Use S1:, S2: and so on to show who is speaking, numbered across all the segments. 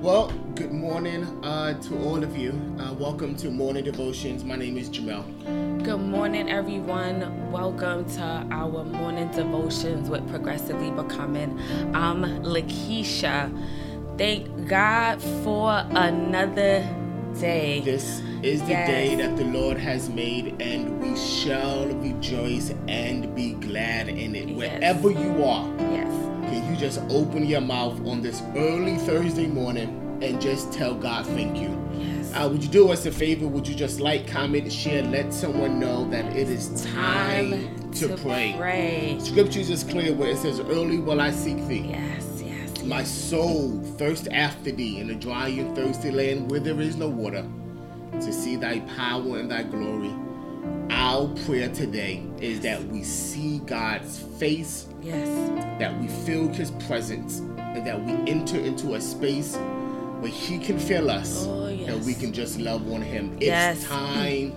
S1: Well, good morning uh, to all of you. Uh, welcome to Morning Devotions. My name is Jamel.
S2: Good morning, everyone. Welcome to our morning devotions with Progressively Becoming. I'm Lakeisha. Thank God for another day.
S1: This is the
S2: Yes.
S1: day that the Lord has made, and we shall rejoice and be glad in it.
S2: Yes.
S1: Wherever you are,
S2: Yes.
S1: can you just open your mouth on this early Thursday morning and just tell God thank you?
S2: Yes.
S1: Uh, would you do us a favor? Would you just like, comment, share, let someone know that it is time, to, pray.
S2: pray.
S1: Scriptures is clear where it says, Early will I seek thee.
S2: Yes, yes.
S1: My soul thirst after thee in a dry and thirsty land where there is no water, to see thy power and thy glory. Our prayer today is that we see God's face,
S2: Yes.
S1: that we feel his presence, and that we enter into a space where he can feel us,
S2: Oh,
S1: and we can just love on him. It's
S2: Yes.
S1: time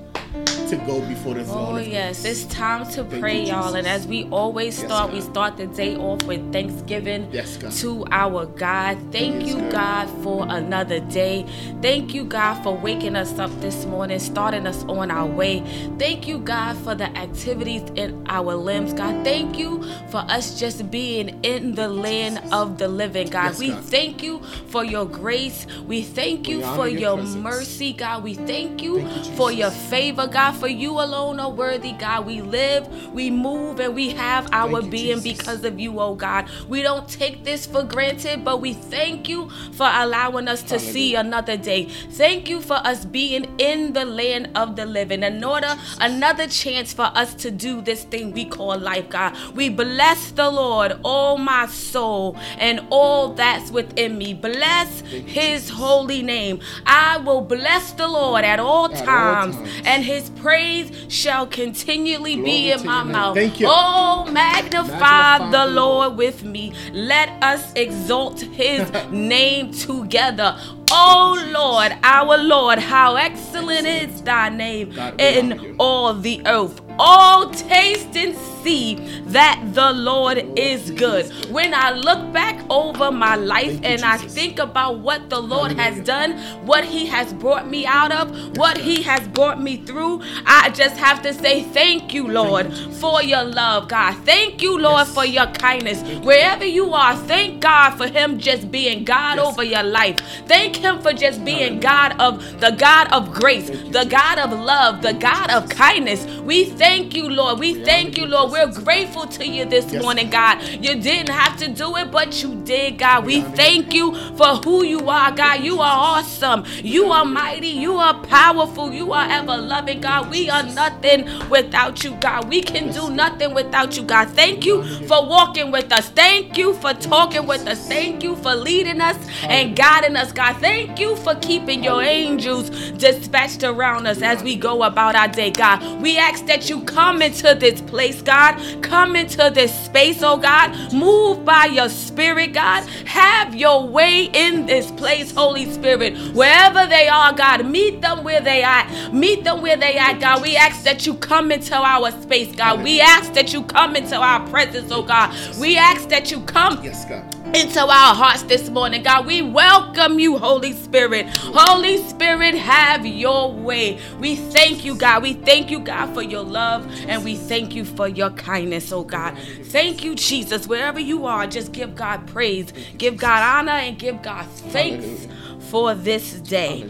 S1: to go before the throne
S2: Oh yes, it's time to
S1: Thank
S2: pray,
S1: you,
S2: y'all. And as we always
S1: Yes,
S2: start, we start the day off with Thanksgiving
S1: Yes, God.
S2: to our God. Thank
S1: Yes,
S2: you,
S1: God.
S2: God, for another day. Thank you, God, for waking us up this morning, starting us on our way. Thank you, God, for the activities in our limbs, God. Thank you for us just being in the land of the living, God. We
S1: God.
S2: thank you for your grace. We thank you
S1: We
S2: for
S1: your
S2: your mercy, God. We thank you,
S1: Thank you,
S2: for your favor, God. For you alone are worthy, God. We live, we move, and we have our
S1: you,
S2: being
S1: Jesus.
S2: because of you, oh God. We don't take this for granted, but we thank you for allowing us to see another day. Thank you for us being in the land of the living. In order, another chance for us to do this thing we call life, God. We bless the Lord, oh my soul, and all that's within me. Bless his holy name. I will bless the Lord at all
S1: At all
S2: times,
S1: times.
S2: and his praise shall continually
S1: Glory
S2: be in my mouth.
S1: Thank you.
S2: Oh, magnify,
S1: Magnify
S2: the
S1: Lord.
S2: With me. Let us exalt his name together. Oh Lord, our Lord, how excellent is thy name in all the earth. All taste and see that the Lord is good. When I look back over my life and I think about what the Lord has done, what he has brought me out of, what he has brought me through, I just have to say thank you, Lord, for your love, God. Thank you, Lord, for your kindness. Wherever you are, thank God for him just being God over your life. Thank him for just being God of the God of grace, the God of love, the God of kindness. We thank you, Lord. We
S1: We
S2: thank you, Lord. We're grateful to you this
S1: Yes,
S2: morning, God. You didn't have to do it, but you did, God.
S1: We
S2: We
S1: honor you.
S2: thank you for who you are, God. You are awesome. You are mighty. You are powerful. You are ever loving, God. We are nothing without you, God. We can do nothing without you, God. Thank you for walking with us. Thank you for talking with us. Thank you for leading us and guiding us, God. Thank you for keeping your angels dispatched around us as we go about our day, God. We ask that you come into this place, God. Come into this space, oh God. Move by your spirit, God. Have your way in this place, Holy Spirit. Wherever they are, God, meet them where they are. Meet them where they are, God. We ask that you come into our space, God. We ask that you come into our presence, oh God. We ask that you come
S1: Yes, God.
S2: Into our hearts this morning, God. We welcome you, Holy Spirit. Holy Spirit, have your way. We thank you, God. We thank you, God, for your love and we thank you for your kindness, oh God. Thank you, Jesus. Wherever you are, just give God praise, give God honor, and give God thanks for this day.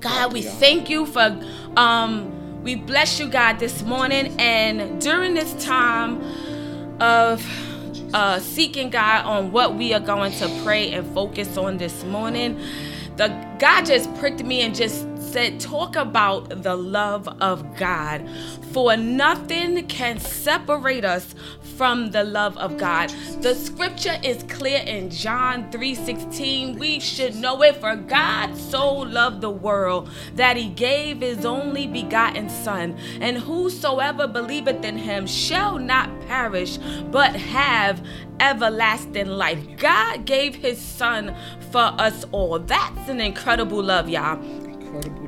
S2: God, we thank you for um we bless you, God, this morning and during this time of uh seeking God on what we are going to pray and focus on this morning. The God just pricked me and just said, talk about the love of God. For nothing can separate us from the love of God. The scripture is clear in John 3:16. We should know it for God so loved the world that he gave his only begotten son, and whosoever believeth in him shall not perish but have everlasting life. God gave his son for us all. That's an incredible love, y'all.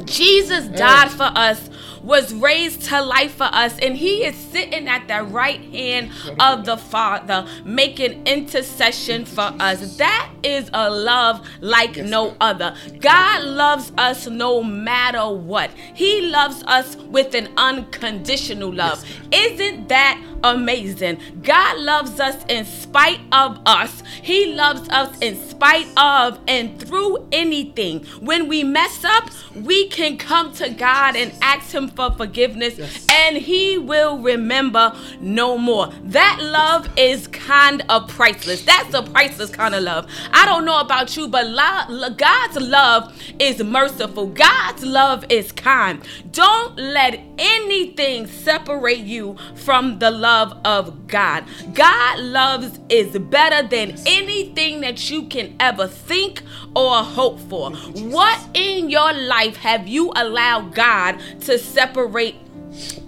S2: Jesus died for us was raised to life for us, and he is sitting at the right hand of the Father, making intercession for us. That is a love like no other. God loves us no matter what, He loves us with an unconditional love. Isn't that amazing? God loves us in spite of us, He loves us in spite of and through anything. When we mess up, we can come to God and ask Him for forgiveness, yes. and He will remember no more. That love is kind of priceless. That's a priceless kind of love. I don't know about you, but God's love is merciful, God's love is kind. Don't let anything separate you from the love of God. God loves is better than anything that you can ever think or hope for. What in your life have you allowed God to separate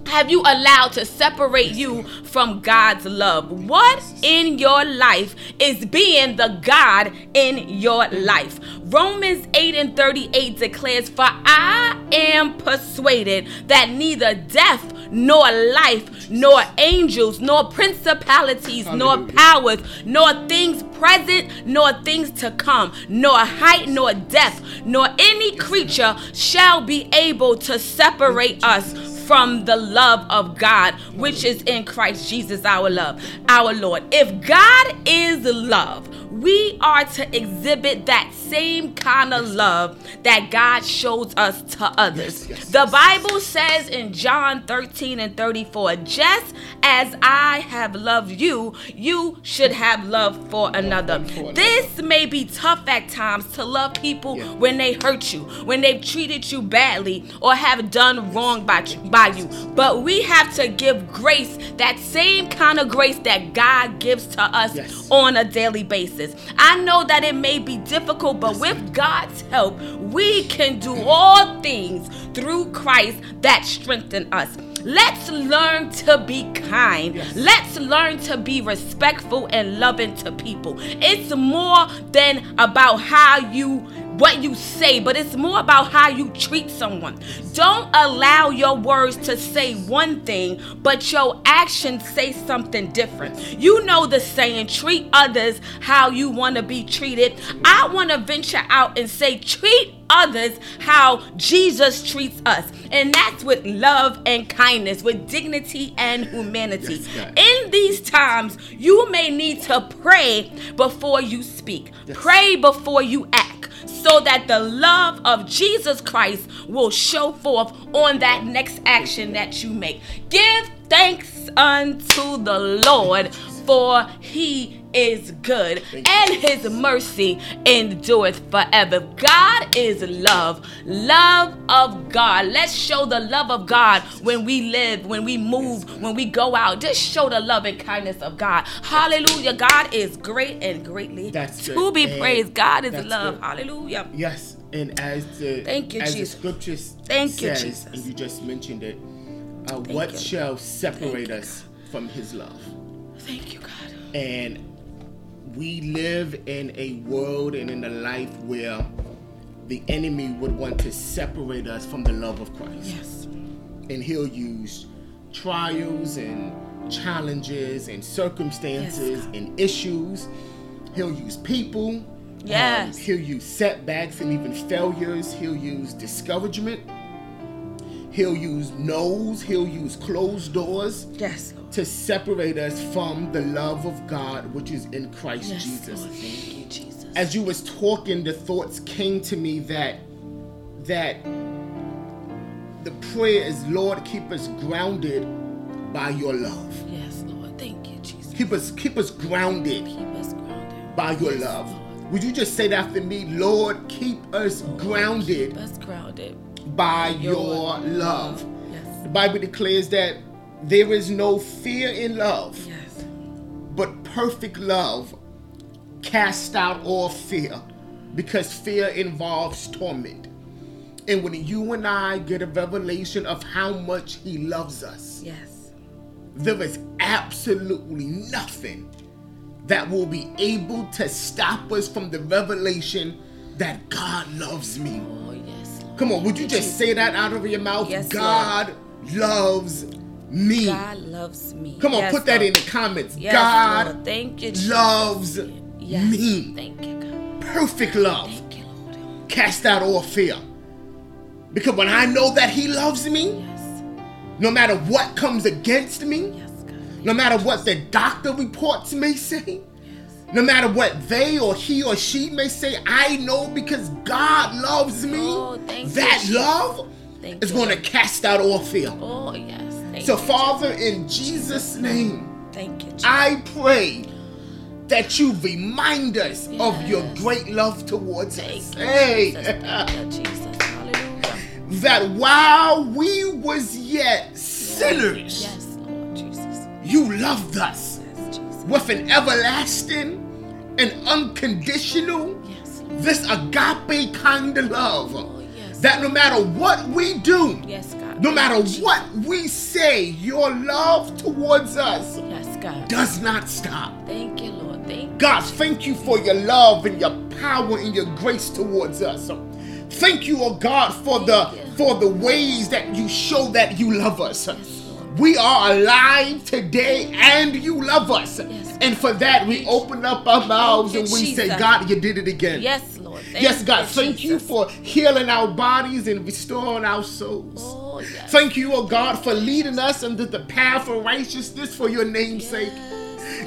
S2: have you allowed to separate you from God's love? What in your life is being the God in your life? Romans 8 and 38 declares, For I am persuaded that neither death nor life, nor angels, nor principalities, Hallelujah. nor powers, nor things present, nor things to come, nor height, nor depth, nor any creature shall be able to separate us from the love of God, which is in Christ Jesus, our love, our Lord. If God is love, we are to exhibit that same kind of love that God shows us to others. Yes, yes, the Bible says in John 13 and 34, just as I have loved you, you should have love for another. This may be tough at times to love people when they hurt you, when they've treated you badly, or have done wrong by, by you. But we have to give grace, that same kind of grace that God gives to us yes. on a daily basis. I know that it may be difficult, but with God's help, we can do all things through Christ that strengthen us. Let's learn to be kind. Yes. Let's learn to be respectful and loving to people. It's more than about how you what you say, but it's more about how you treat someone. Don't allow your words to say one thing, but your actions say something different. You know the saying, treat others how you want to be treated. I want to venture out and say, treat others how Jesus treats us. And that's with love and kindness, with dignity and humanity. Yes, In these times, you may need to pray before you speak, yes. pray before you act so that the love of Jesus Christ will show forth on that next action that you make. Give thanks unto the Lord, for he is good and his mercy endureth forever. God is love, love of God. Let's show the love of God when we live, when we move, when we go out. Just show the love and kindness of God. Hallelujah. God is great and greatly That's to good. be and praised. God is love. Good. Hallelujah.
S1: Yes. And as the
S2: Thank you,
S1: as
S2: Jesus.
S1: the scriptures
S2: Thank
S1: says,
S2: you, Jesus.
S1: and you just mentioned it, uh, what you. shall separate Thank us from his love?
S2: Thank you, God.
S1: And we live in a world and in a life where the enemy would want to separate us from the love of Christ.
S2: Yes.
S1: And he'll use trials and challenges and circumstances yes, and issues. He'll use people.
S2: Yes.
S1: Um, he'll use setbacks and even failures. He'll use discouragement. He'll use no's. He'll use closed doors.
S2: Yes
S1: to separate us from the love of God which is in Christ yes, Jesus.
S2: Lord, thank you, Jesus.
S1: As you was talking, the thoughts came to me that that the prayer is, Lord, keep us grounded by your love.
S2: Yes, Lord. Thank you, Jesus.
S1: Keep us keep us grounded.
S2: Keep us grounded
S1: by your yes, love. Lord. Would you just say that after me? Lord, keep us Lord, grounded.
S2: Keep us grounded
S1: by your, your love. love. Yes. The Bible declares that there is no fear in love.
S2: Yes.
S1: But perfect love casts out all fear because fear involves torment. And when you and I get a revelation of how much He loves us,
S2: yes,
S1: there is absolutely nothing that will be able to stop us from the revelation that God loves me.
S2: Oh, yes.
S1: Come on, would you just say that out of your mouth?
S2: Yes,
S1: God
S2: Lord
S1: loves me.
S2: God loves me.
S1: Come on,
S2: Yes,
S1: put that
S2: Lord.
S1: in the comments.
S2: Yes,
S1: God
S2: Lord. Thank you, Jesus.
S1: loves
S2: yes.
S1: me.
S2: Thank you, God.
S1: Perfect love.
S2: Thank you, Lord.
S1: Cast out all fear. Because when I know that He loves me,
S2: Yes.
S1: no matter what comes against me,
S2: Yes, God.
S1: no matter what the doctor reports may say, no matter what they or he or she may say, I know because God loves me.
S2: Oh, you,
S1: that
S2: Jesus.
S1: love
S2: Thank
S1: is going to cast out all fear.
S2: Oh, yes. Thank
S1: So,
S2: you,
S1: Father, in Jesus' name,
S2: Thank you, Jesus.
S1: I pray that you remind us of your great love towards
S2: Thank
S1: us.
S2: you,
S1: Hey,
S2: Jesus. You, Jesus.
S1: That while we was yet sinners,
S2: Yes, Lord Jesus.
S1: you loved us
S2: Yes, Jesus.
S1: With an everlasting and unconditional,
S2: Yes,
S1: this agape kind of love.
S2: Oh, yes.
S1: That no matter what we do,
S2: yes, God.
S1: no matter what we say, your love towards us
S2: Yes, God.
S1: does not stop.
S2: Thank you, Lord. Thank you.
S1: God, thank you for your love and your power and your grace towards us. Thank you, oh God, for the
S2: you.
S1: for the ways that you show that you love us.
S2: Lord.
S1: We are alive today and you love us.
S2: Yes.
S1: And for that we open up our mouths and we say, God, you did it again.
S2: Yes, Lord. Thank
S1: yes, God,
S2: you,
S1: thank you for healing our bodies and restoring our souls.
S2: Oh, yes.
S1: Thank you, oh God, for leading us into the path of righteousness for your name's sake.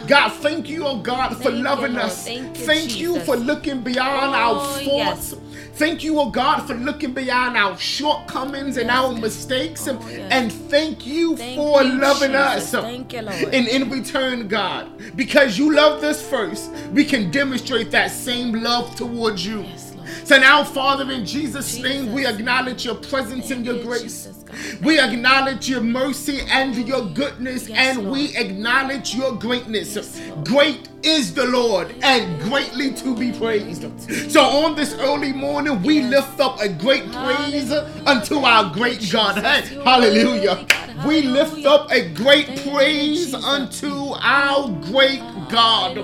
S1: God, thank you, oh God, for
S2: Thank you,
S1: loving
S2: Lord.
S1: us.
S2: Thank you,
S1: you for looking beyond our
S2: Oh,
S1: faults.
S2: yes.
S1: Thank you, oh God, for looking beyond our shortcomings and our mistakes.
S2: Oh, yes.
S1: And thank you
S2: Thank
S1: for
S2: you,
S1: loving
S2: Jesus.
S1: us.
S2: Thank you, Lord.
S1: And in return, God, because you loved us first, we can demonstrate that same love towards you.
S2: Yes.
S1: So now, Father, in Jesus', name, we acknowledge your presence and your
S2: you,
S1: grace.
S2: Jesus,
S1: We acknowledge your mercy and your goodness,
S2: Yes,
S1: and
S2: Lord.
S1: we acknowledge your greatness.
S2: Yes,
S1: Great is the Lord, and greatly to be praised. So on this early morning, we
S2: Yes.
S1: lift up a great praise
S2: Hallelujah.
S1: unto our great God. Hey, hallelujah. We lift up a great praise unto our great God.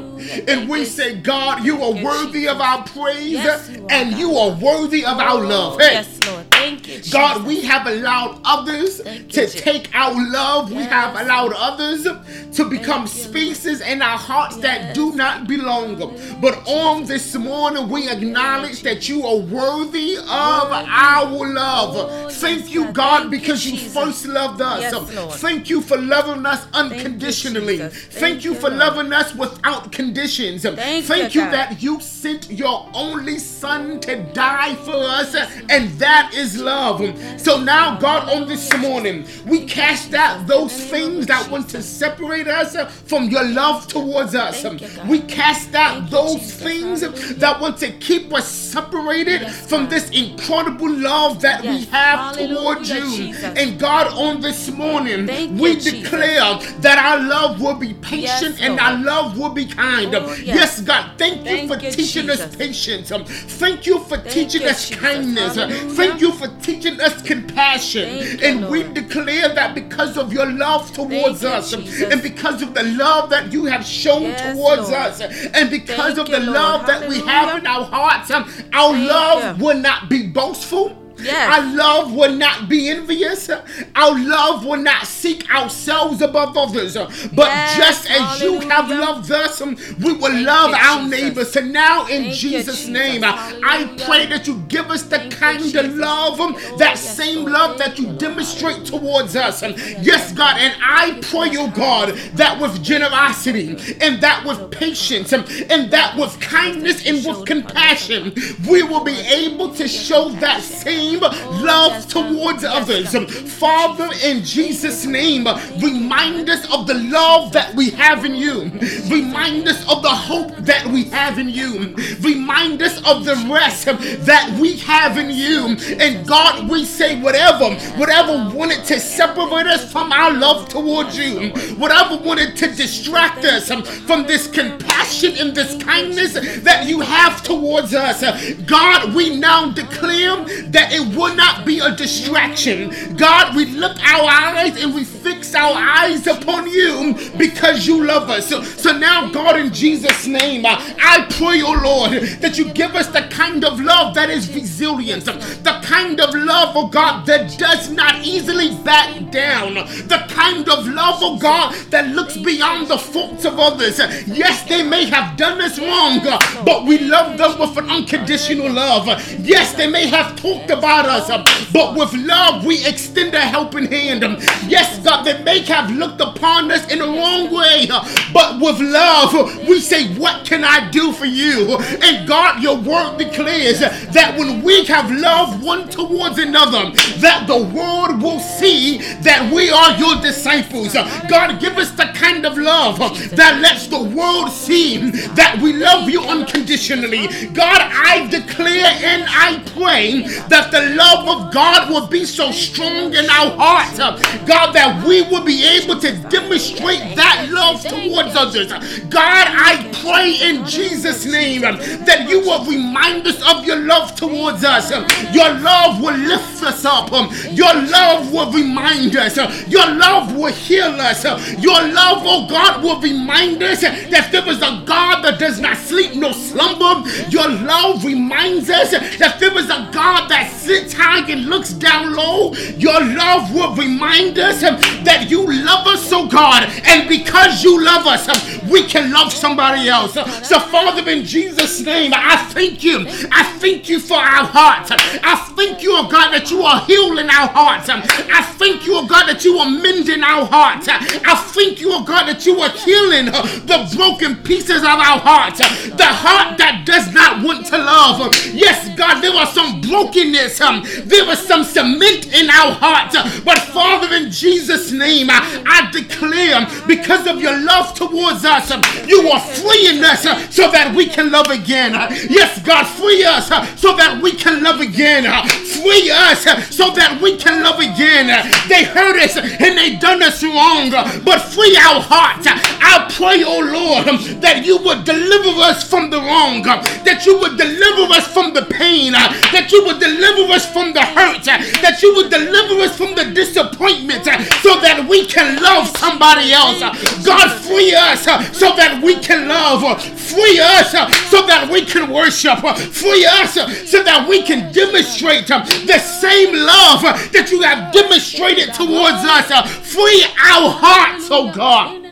S1: And we say, God, you are worthy of our praise,
S2: Yes, you are,
S1: and you are worthy of our love. Hey,
S2: Yes, Lord. Thank you,
S1: God, we have allowed others to take our love. We have allowed others to become
S2: Thank you, Lord.
S1: spaces in our hearts that do not belong. But on this morning, we acknowledge that you are worthy of our love.
S2: Oh,
S1: Thank you,
S2: God.
S1: God,
S2: Thank you,
S1: because you first loved us.
S2: Yes, Lord.
S1: Thank you for loving us unconditionally. Thank,
S2: Thank
S1: you
S2: you,
S1: for loving us without conditions.
S2: Thank
S1: you
S2: you,
S1: that you sent your only son to die for us, and that is love. So now, God, on this morning, we cast out those things that want to separate us from your love towards us.
S2: Thank you.
S1: We cast out those things that want to keep us separated from this incredible love that we have towards you. And God, on this morning,
S2: Thank
S1: we
S2: you, Jesus.
S1: declare that our love will be patient
S2: Yes,
S1: and our love will be kind.
S2: Oh, yes.
S1: yes. God, thank, you
S2: Thank
S1: for
S2: you,
S1: teaching us patience. Thank you for teaching
S2: you,
S1: us
S2: Jesus.
S1: kindness.
S2: Hallelujah.
S1: Thank you for teaching us compassion.
S2: Thank you,
S1: and we declare that because of your love towards
S2: you,
S1: us and because of the love that you have shown
S2: Yes,
S1: towards
S2: Lord.
S1: us and because
S2: Thank
S1: of
S2: you,
S1: the
S2: Lord.
S1: love that we have in our hearts, um, our
S2: Thank
S1: love
S2: you.
S1: will not be boastful.
S2: Yes.
S1: Our love will not be envious. Our love will not seek ourselves above others. But
S2: Yes,
S1: just as you have loved us, we will
S2: Thank
S1: love our
S2: Jesus.
S1: neighbors. So now, in
S2: Thank
S1: Jesus'
S2: Jesus.
S1: name, I- I pray that you give us the
S2: Thank
S1: kind of love, um,
S2: Lord.
S1: that
S2: Yes,
S1: same
S2: Lord.
S1: love that you demonstrate towards us. Um,
S2: Yes,
S1: God, and I pray, oh God, that with generosity and that with patience um, and that with kindness and with compassion, we will be able to show that same love towards others.
S2: God. Thank you,
S1: Father, in Jesus' name, remind us of the love that we have in you. Remind us of the hope that we have in you. Remind us of the rest that we have in you. And God, we say whatever, whatever wanted to separate us from our love towards you, whatever wanted to distract us from this compassion and this kindness that you have towards us. God, we now declare that it would not be a distraction. God, we lift our eyes and we fix our eyes upon you because you love us. So, now, God, in Jesus' name, uh, I pray, oh Lord, that you give us the kind of love that is resilient, the kind of love, oh God, that does not easily back down. The kind of love, oh God, that looks beyond the faults of others. Yes, they may have done us wrong, but we love them with an unconditional love. Yes, they may have talked about us, but with love we extend a helping hand. Yes, God, they may have looked upon us in the wrong way, but with love we say, What can I do for you? And God, your word declares that when we have love one towards another, that the world will see that we are your disciples. God, give us the kind of love that lets the world see that we love you unconditionally. God, I declare and I pray that the love of God will be so strong in our hearts, God, that we will be able to demonstrate that love towards others. God, I pray in Jesus' name that you will remind us of your love towards us. Your love will lift us up. Your love will remind us. Your love will heal us. Your love, oh God, will remind us that there is a God that does not sleep nor slumber. Your love reminds us that there is a God that sits high and looks down low. Your love will remind us that you love us, oh God, and because you love us, we can love somebody else. So, Father, in Jesus' name, I thank you. I thank you for our hearts. I thank you, oh God, that you are healing our hearts. I thank you, oh God, that you are mending our hearts. I thank you, oh God, that you are healing the broken pieces of our hearts. The heart that does not want to love. Yes, God, there was some brokenness. There was some cement in our hearts. But Father, in Jesus' name, I declare because of your love towards us, you are freeing us so that we can love again. Yes, God, free us so that we can love again. Free us so that we can love again. They hurt us and they done us wrong, but free our hearts. I pray, oh Lord, that you would deliver us from the wrong, that you would deliver us from the pain, that you would deliver us from the hurt, that you would deliver us from the disappointment so that we can love somebody else. God, free us uh, so that we can love. Free us uh, so that we can worship. Free us uh, so that we can demonstrate the same love that you have demonstrated towards us. Free our hearts, oh God.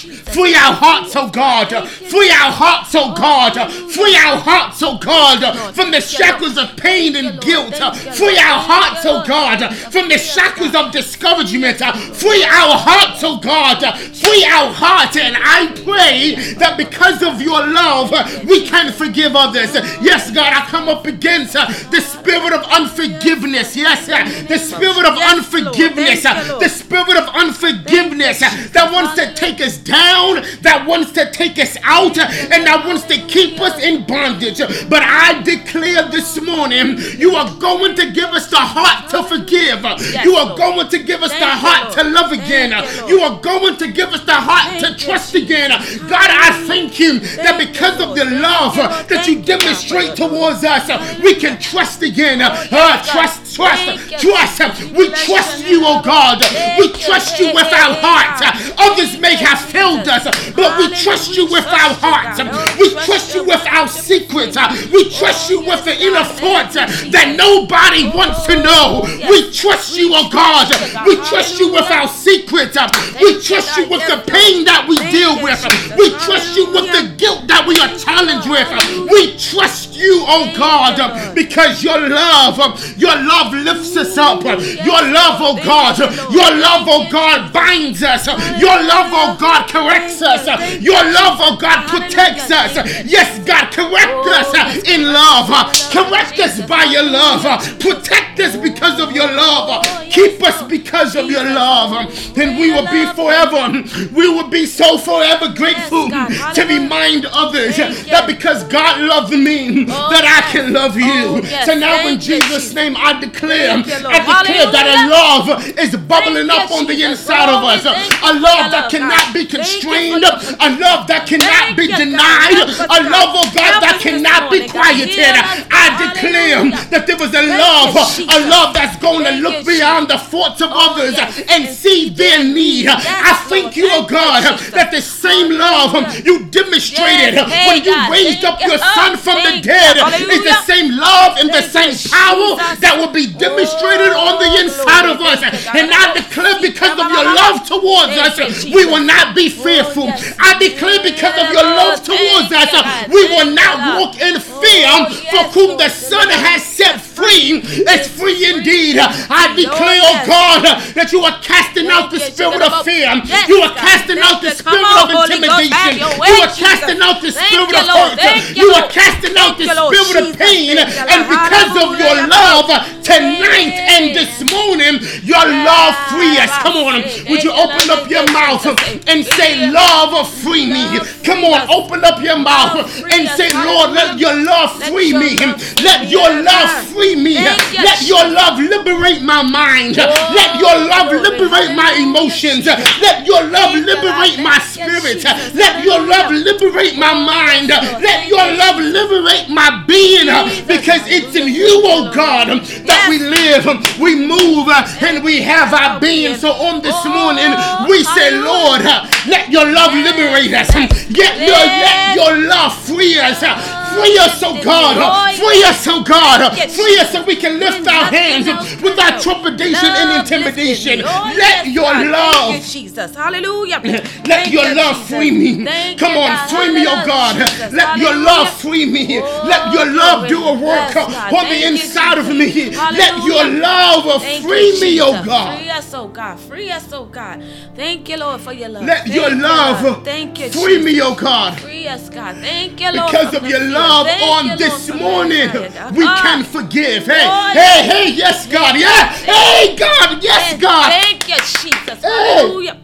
S1: Free our hearts, oh God. Free our hearts, oh God. Free our hearts, oh God, from the shackles of pain and guilt. Free our hearts, oh God, from the shackles of discouragement. Free our hearts, oh God. Free our hearts. And I pray that because of your love, we can forgive others. Yes, God, I come up against uh, the spirit of unforgiveness. Yes, uh, the spirit of unforgiveness. Uh, the spirit of unforgiveness that wants to take us down, that wants to take us out, and that wants to keep us in bondage. But I declare this morning, you are going to give us the heart to forgive. Yes, you are going to give us Thank the heart to love again. You, you, are going to give us the heart Thank to trust you. again. God, I thank you that because of the love that you demonstrate towards us, we can trust again. Uh, trust, trust, trust. We trust you, oh God. We trust you with our heart. Others may have failed us, but we trust you with our hearts. We trust you with our secrets. We trust you with the inner thoughts that nobody wants to know. We trust you, oh God. We trust you with our secrets. We trust you with the pain that we deal with. We trust you with the guilt that we are challenged with. We trust you, oh God, because your love, your love lifts us up. Your love, oh God, your love, oh God, binds us. Your love, oh God, corrects us. Your love, oh God, protects us. Yes, God, correct us in love. Correct us by your love. Protect us because of your love. Keep us because of your love. And we will be forever, we will be so forever grateful to remind others that because God loved me, that I can love you. So now in Jesus' name, I declare, I declare that a love is bubbling up on the inside of us. A love that cannot be constrained, a love that cannot be denied, a love of God that cannot be quieted. I declare that there was a love, a love that's going to look beyond the faults of
S2: Oh,
S1: others and see their need. I thank you, oh God, that the same love
S2: um,
S1: you demonstrated when you raised up your
S2: Oh,
S1: son from the dead. Is the same love and the same power that will be demonstrated on the
S2: Oh,
S1: inside of us.
S2: Thank you, God.
S1: And I declare because of your love towards us, we will not be fearful. I declare because of your love towards us, we will not walk in fear.
S2: Oh,
S1: For whom the
S2: Lord.
S1: Son has set free is
S2: It's
S1: free indeed. I declare, oh. God, that you are casting out the spirit of fear. You are casting out the spirit of
S2: Holy Ghost, have
S1: intimidation. You are casting out the spirit of
S2: Lord.
S1: hurt.
S2: You
S1: are casting out the spirit of pain. And because of your love tonight and this morning, your love free us. Come on. Would you open up your mouth and say, Love, free me? Come on, open up your mouth and say, Lord, let your love free me. Let your love free me. Let your love liberate my mind. Let your love liberate my emotions. Let your love liberate my spirit. Let your love liberate my mind. Let your love liberate my being because it's in you, oh God, that We live, we move, uh, and we have our being. So on this
S2: Oh,
S1: morning, we say. Lord, uh, let your love liberate us. Get your, let your love free us. Uh, Oh free us, oh God.
S2: Oh,
S1: Free us, oh God. Free us so we can lift our hands without trepidation and intimidation.
S2: Oh,
S1: Let your love.
S2: Jesus. Hallelujah.
S1: Let your
S2: oh,
S1: love free me. Come on, free me, oh God. Let your love free me.
S2: Oh,
S1: Let your love do a work on the inside of me. Let your love free me, oh God.
S2: Free us, oh God. Free us, oh God. Thank you, Lord, for your love.
S1: Let your
S2: you,
S1: love
S2: God. Thank you,
S1: free me, oh God.
S2: Free us, God. Thank you, Lord.
S1: Because of your
S2: fear.
S1: Love on this morning, we
S2: Ah.
S1: can forgive. Hey,
S2: Oh,
S1: hey, hey, yes, God. Yeah, hey, God. Yes, God.
S2: Thank you, Jesus.
S1: Hey.
S2: Hallelujah.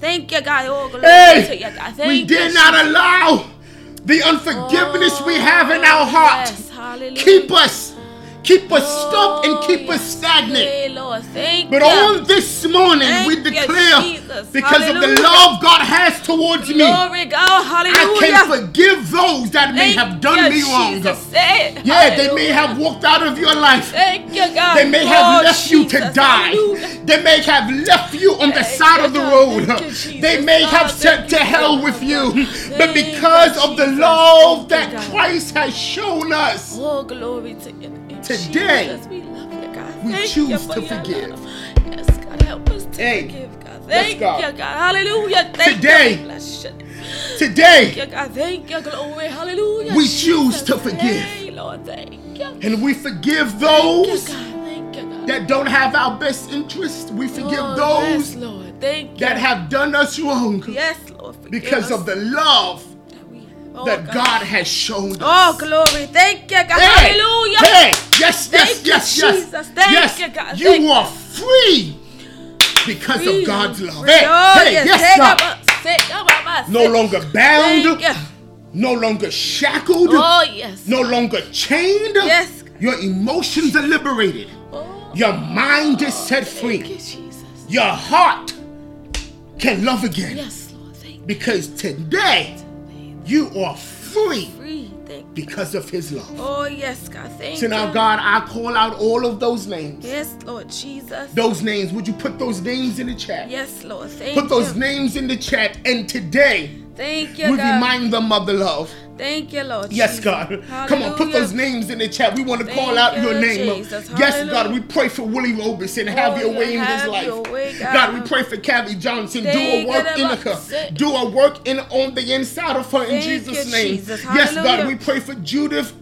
S2: Thank you, God. Oh, glory to you, God. Thank
S1: we
S2: you,
S1: did not
S2: Jesus.
S1: allow the unforgiveness we have in our
S2: Oh,
S1: heart
S2: yes.
S1: Keep us, keep us stuck and
S2: Oh,
S1: keep us stagnant.
S2: Hey, Lord. Thank
S1: But
S2: you.
S1: on this morning, we declare because of the love God has towards me. I can forgive those that may have done
S2: you,
S1: me wrong. Yeah, they may have walked out of your life.
S2: Thank you, God.
S1: They may have
S2: Oh,
S1: left you to die. They may have left you on the side
S2: you,
S1: of the road.
S2: You,
S1: They may have sent
S2: you
S1: to hell with you. But because
S2: you,
S1: of the love that
S2: you,
S1: Christ has shown us,
S2: Oh, glory to name.
S1: Today,
S2: Jesus, we love you, God.
S1: we choose
S2: you
S1: to forgive.
S2: love. Yes, God, help us to
S1: Hey,
S2: forgive, God.
S1: yes,
S2: Thank
S1: God.
S2: you, God. Hallelujah. Thank
S1: Today,
S2: you. You.
S1: today,
S2: Thank you, God. Thank you, glory. Hallelujah.
S1: We choose
S2: Jesus.
S1: to forgive.
S2: Hey, Lord, thank you.
S1: and we forgive
S2: you,
S1: those
S2: you, God.
S1: that don't have our best interest. We forgive
S2: oh,
S1: those
S2: Yes, Lord. Thank you.
S1: that have done us wrong
S2: Yes, Lord. Forgive
S1: because
S2: us
S1: of the love
S2: that we have. Oh,
S1: that God has shown us.
S2: Oh, glory. Thank you, God.
S1: Hey,
S2: Hallelujah.
S1: Hey, yes, yes,
S2: Thank you,
S1: yes, yes.
S2: Jesus. Thank
S1: yes,
S2: you, God.
S1: You
S2: Thank
S1: are free because of God's love.
S2: Free.
S1: Hey,
S2: Oh,
S1: hey,
S2: yes.
S1: yes,
S2: Take
S1: God.
S2: up us. Take up us.
S1: No longer bound,
S2: you.
S1: no longer shackled,
S2: Oh, yes.
S1: no longer chained.
S2: Yes.
S1: Your emotions are liberated.
S2: Oh,
S1: Your mind is set free.
S2: you, Jesus.
S1: Your heart can love again.
S2: Yes, Lord. Thank
S1: Because today you are free.
S2: Free. Thank you.
S1: because of his love.
S2: Oh, yes, God. Thank
S1: So
S2: you.
S1: now, God, I call out all of those names.
S2: Yes, Lord Jesus.
S1: Those names, would you put those names in the chat?
S2: Yes, Lord. Thank you.
S1: Put those names in the chat, and today
S2: Thank you,
S1: we
S2: God.
S1: remind them of the love.
S2: Thank you, Lord.
S1: Yes,
S2: Jesus.
S1: God. Come on, put those names in the chat. We want to call out
S2: you,
S1: your name. Yes, God. We pray for Willie Robeson. Have
S2: Oh,
S1: your way in his life.
S2: way, God.
S1: God, we pray for Kathy Johnson. Do a work in her. Do a work in on the inside of her in
S2: Thank
S1: Jesus'
S2: you,
S1: name.
S2: Jesus.
S1: Yes, God. We pray for Judith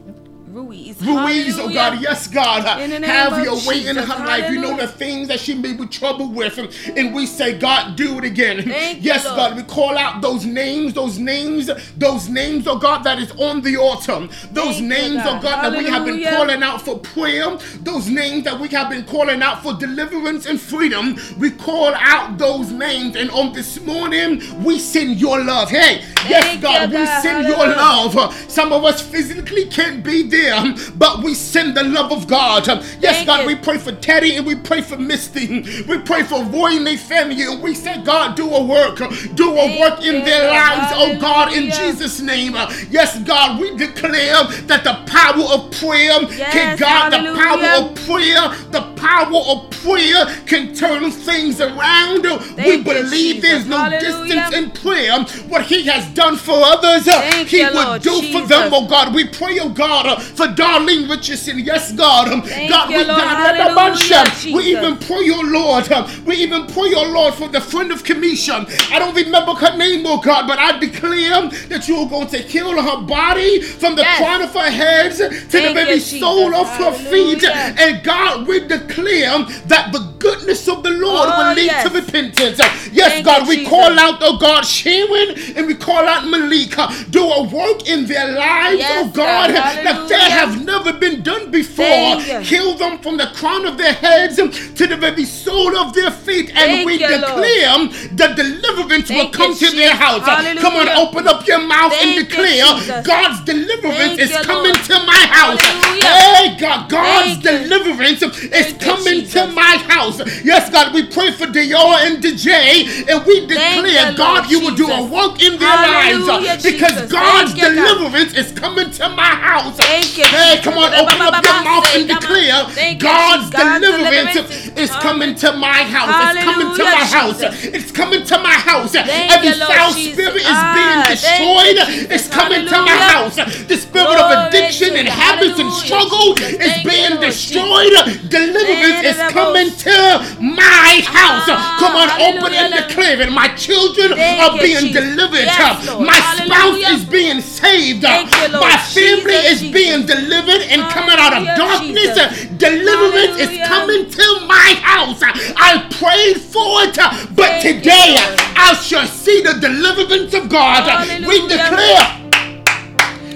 S2: Ruiz.
S1: Ruiz, oh God, yes, God,
S2: In the name
S1: have your way in her life. You know the things that she may be troubled with, and we say, God, do it again.
S2: Thank
S1: yes. God, we call out those names, those names, those names, oh God, that is on the altar. Those
S2: Thank you,
S1: names, oh
S2: God.
S1: God, that we have been calling out for prayer. Those names that we have been calling out for deliverance and freedom. We call out those names, and on this morning, we send your love. Hey, yes, God, we send your love. Some of us physically can't be there, but we send the love of God. Yes, God, we pray for Teddy and we pray for Misty. We pray for Roy and their family, and we say, God, do a work, do a work in their lives, oh God, in. Jesus' name. Yes, God, we declare that the power of prayer,
S2: Yes,
S1: can God, the
S2: power
S1: of prayer, the power of prayer can turn things around. we
S2: you,
S1: believe
S2: Jesus.
S1: there's no
S2: Hallelujah.
S1: distance in prayer. What He has done for others, uh,
S2: Thank
S1: He
S2: you,
S1: would
S2: Lord
S1: do for them, oh God. We pray, oh God, uh, for Darlene Richardson. Yes, God. Um,
S2: Thank
S1: God,
S2: you,
S1: we,
S2: Lord.
S1: God, we even pray, oh Lord. uh, We even pray, oh Lord, for the friend of Kamisha. I don't remember her name, oh God, but I declare that you are going to heal her body from the
S2: Yes.
S1: crown of her head to the
S2: Thank
S1: very
S2: you, Jesus.
S1: of her feet. And God, we declare that the goodness of the Lord
S2: Oh,
S1: will ah, lead
S2: yes.
S1: to repentance. Yes,
S2: Thank
S1: God, we
S2: Jesus.
S1: call out, oh God, Sharon, and we call out Malika. Do a work in their lives, oh
S2: Yes,
S1: oh God,
S2: God.
S1: that they have never been done before.
S2: Thank.
S1: Heal them from the crown of their heads to the very sole of their feet. And
S2: Thank
S1: we
S2: you, Lord.
S1: declare that deliverance will
S2: Thank
S1: come
S2: you,
S1: to their
S2: Jesus.
S1: house. Come on, open up your mouth
S2: Thank
S1: and declare. God's deliverance is coming
S2: Lord.
S1: to my house.
S2: Hallelujah.
S1: Hey, God, God's deliverance is
S2: Thank you,
S1: coming to
S2: Jesus.
S1: my house. Yes, God, we pray for Dior and DJ, and we declare,
S2: you,
S1: God,
S2: Lord
S1: you will do a work in their
S2: Hallelujah,
S1: lives because
S2: Jesus.
S1: God's
S2: you, God.
S1: deliverance is coming to my house.
S2: Thank you,
S1: Hey, come on, open up your mouth and declare, God's deliverance is coming to my house. It's coming to my house. It's coming to my house. Every foul spirit is
S2: Ah,
S1: being destroyed. It's coming to my house. The spirit of addiction and habits and struggle is being destroyed. Deliverance is coming to my house.
S2: Ah,
S1: Come on, open and declare it. My children
S2: Thank
S1: are being
S2: Jesus.
S1: delivered.
S2: Yes.
S1: My spouse is being saved.
S2: Thank.
S1: My family
S2: Jesus,
S1: is
S2: Jesus.
S1: being delivered and coming out of darkness. Deliverance is coming to my house. I prayed for it, but
S2: Thank
S1: today. I shall see the deliverance of God. We declare.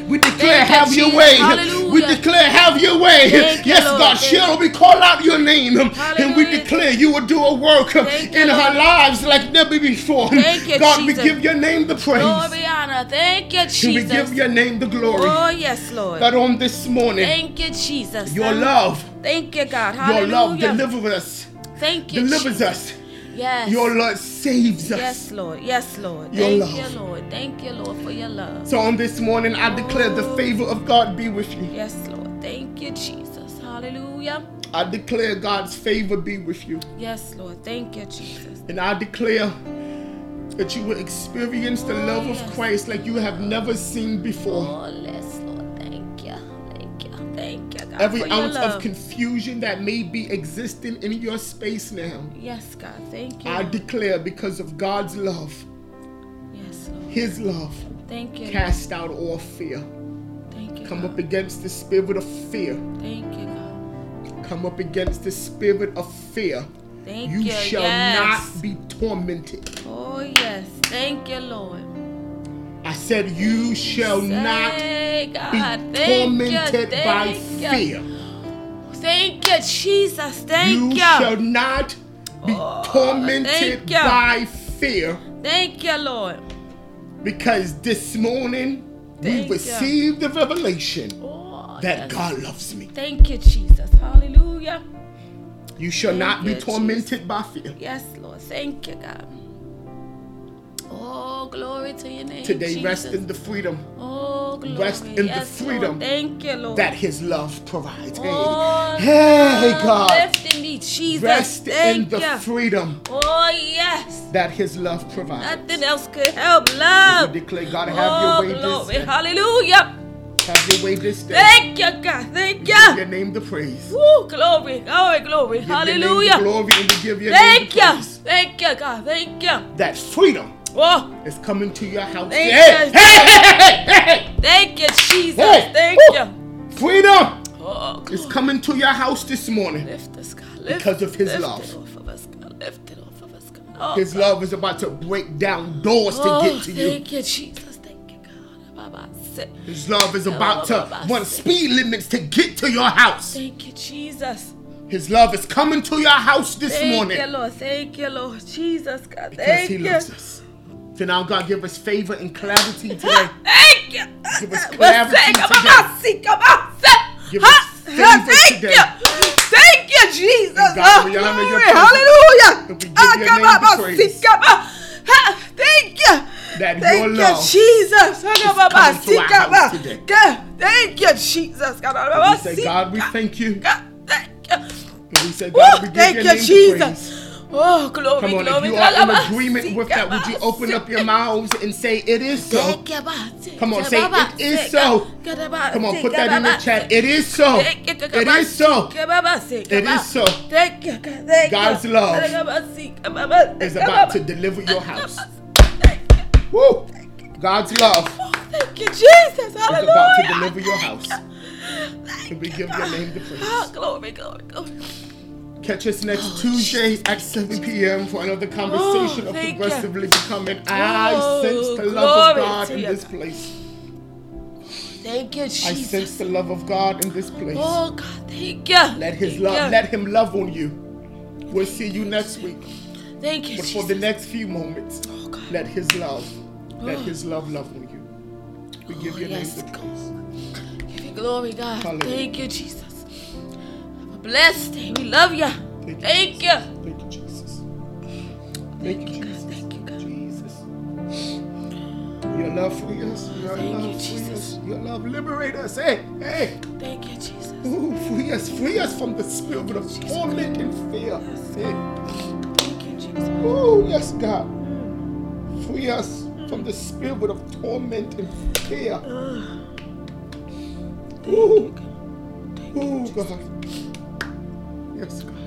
S1: We declare, have your way.
S2: Hallelujah.
S1: We declare, have your way.
S2: Thank
S1: yes,
S2: Lord.
S1: God, Cheryl, we call out your name and we declare you will do a work
S2: Thank
S1: in her
S2: Lord.
S1: lives like never before.
S2: Thank you,
S1: God, we give your name the praise.
S2: Glory, honor. Thank you,
S1: And we give your name the glory.
S2: Oh, yes, Lord.
S1: God, on this morning,
S2: Thank you, Jesus.
S1: your love,
S2: Thank you, God.
S1: your love delivers us,
S2: Thank you,
S1: delivers
S2: Jesus.
S1: us.
S2: Yes.
S1: Your love saves us.
S2: Yes, Lord. Yes, Lord.
S1: Your
S2: Thank
S1: love.
S2: you, Lord. Thank you, Lord, for your love.
S1: So on this morning, I declare the favor of God be with you.
S2: Yes, Lord. Thank you, Jesus. Hallelujah.
S1: I declare God's favor be with you.
S2: Yes, Lord. Thank you, Jesus.
S1: And I declare that you will experience the love of oh,
S2: yes.
S1: Christ like you have never seen before.
S2: Oh,
S1: Every ounce
S2: love.
S1: of confusion that may be existing in your space now,
S2: Yes, God. Thank you.
S1: I declare because of God's love,
S2: yes, Lord.
S1: His love,
S2: Thank you.
S1: cast out all fear.
S2: Thank you.
S1: Come
S2: God.
S1: up against the spirit of fear.
S2: Thank you, God.
S1: Come up against the spirit of fear.
S2: Thank
S1: You
S2: you.
S1: shall
S2: yes.
S1: not be tormented.
S2: Oh, yes. Thank you, Lord.
S1: I said, You shall not
S2: Say,
S1: be
S2: God. Thank you.
S1: tormented by
S2: you.
S1: fear.
S2: Thank you, Jesus. Thank
S1: You
S2: you.
S1: shall not be
S2: Oh,
S1: tormented by fear
S2: Thank you, Lord.
S1: because this morning
S2: Thank
S1: we
S2: you.
S1: received the revelation
S2: Oh,
S1: that
S2: yes.
S1: God loves me.
S2: Thank you, Jesus. Hallelujah.
S1: You shall
S2: Thank
S1: not be
S2: you,
S1: tormented by fear.
S2: Yes, Lord. Thank you, God. Oh, glory to your name.
S1: Today,
S2: Jesus.
S1: rest in the freedom
S2: Oh, glory.
S1: rest in the
S2: yes, Lord.
S1: freedom
S2: Thank you, Lord.
S1: that His love provides. Hey,
S2: Oh,
S1: hey, God.
S2: Lifting me, Jesus.
S1: Rest
S2: Thank
S1: in the
S2: you.
S1: freedom
S2: Oh, yes.
S1: that His love provides.
S2: Nothing else could help Love.
S1: We declare, God, have
S2: Oh,
S1: your way
S2: glory.
S1: this day.
S2: Hallelujah.
S1: Have your way this day.
S2: Thank you, God. Thank
S1: We give your
S2: you.
S1: name the praise.
S2: Woo, glory, glory, glory.
S1: Give the
S2: Hallelujah.
S1: glory and we give your
S2: Thank
S1: name the
S2: you.
S1: praise.
S2: Thank you, God. Thank you.
S1: That freedom
S2: Oh,
S1: is coming to your house.
S2: Thank
S1: hey,
S2: you.
S1: hey, hey, hey,
S2: thank you, Jesus. Thank
S1: Woo.
S2: you.
S1: Freedom
S2: Oh,
S1: is coming to your house this morning.
S2: lift us, God. Lift,
S1: Because of His
S2: lift
S1: love.
S2: It off of us, God. Lift it off of us, God. Oh,
S1: His
S2: God.
S1: love is about to break down doors to
S2: oh,
S1: get to you.
S2: Thank you, Jesus. Thank you, God.
S1: His love is about to run speed limits to get to your house.
S2: Thank you, Jesus.
S1: His love is coming to your house this
S2: Thank
S1: morning Thank
S2: you, Lord. Thank you, Lord. Jesus, God.
S1: because
S2: Thank
S1: He
S2: you.
S1: loves us. So now, God, give us favor and clarity today.
S2: Thank you.
S1: Give us clarity
S2: come
S1: today.
S2: on, see, come on, say.
S1: Give us favor
S2: ha, Thank
S1: today.
S2: you. Thank you, Jesus.
S1: And God, we honor your
S2: glory.
S1: presence.
S2: Hallelujah.
S1: And we give
S2: Ah,
S1: your
S2: come
S1: name
S2: on,
S1: the praise.
S2: see, come on. Ha, Thank you.
S1: That
S2: Thank
S1: your
S2: you,
S1: love
S2: Jesus. On, ah,
S1: coming to our house today.
S2: God, Thank you, Jesus. God,
S1: We say, God, we thank you
S2: God, thank you.
S1: And we say, God, we give
S2: Thank
S1: your
S2: you,
S1: name the
S2: Jesus.
S1: praise.
S2: Oh, glory,
S1: Come on,
S2: glory.
S1: if you are in agreement with that, would you open up your mouths and say, It is so? Come on, say, "It is so." Come on, put that in the chat. It is so. It is so. It is so. God's love Is about to deliver your house. Woo! God's love
S2: Thank you, Jesus.
S1: is about to deliver your house. And we give your name the praise.
S2: Oh, glory, glory, glory.
S1: Catch us next oh, Tuesday at 7 p.m. for another oh, conversation
S2: Oh,
S1: of progressively becoming. I
S2: Oh,
S1: sense the love of God in this place.
S2: Thank you, Jesus.
S1: I sense the love of God in this place.
S2: Oh, God, thank you.
S1: Let His
S2: Thank
S1: love,
S2: you.
S1: let Him love on you. We'll see you next week.
S2: Thank you,
S1: But for the next few moments,
S2: Oh,
S1: let His love, let
S2: Oh.
S1: His love love on you. We give
S2: Oh,
S1: your
S2: yes,
S1: name the praise.
S2: Give you glory, God.
S1: Hallelujah.
S2: Thank you, Jesus. Blessed day. We love you.
S1: Thank you.
S2: Thank you.
S1: Thank you, Jesus. Thank you, Jesus.
S2: Thank you, God.
S1: Jesus. Your love free us. Your
S2: Thank
S1: love
S2: you, Jesus.
S1: us. Your love liberate us. Hey, hey.
S2: Thank you, Jesus.
S1: Ooh, free us. Free us from the spirit of torment and fear. Yes. Hey.
S2: Thank you, Jesus.
S1: Ooh, yes, God. Free us from the spirit of torment and fear. Ooh, ooh, God. Yes, God.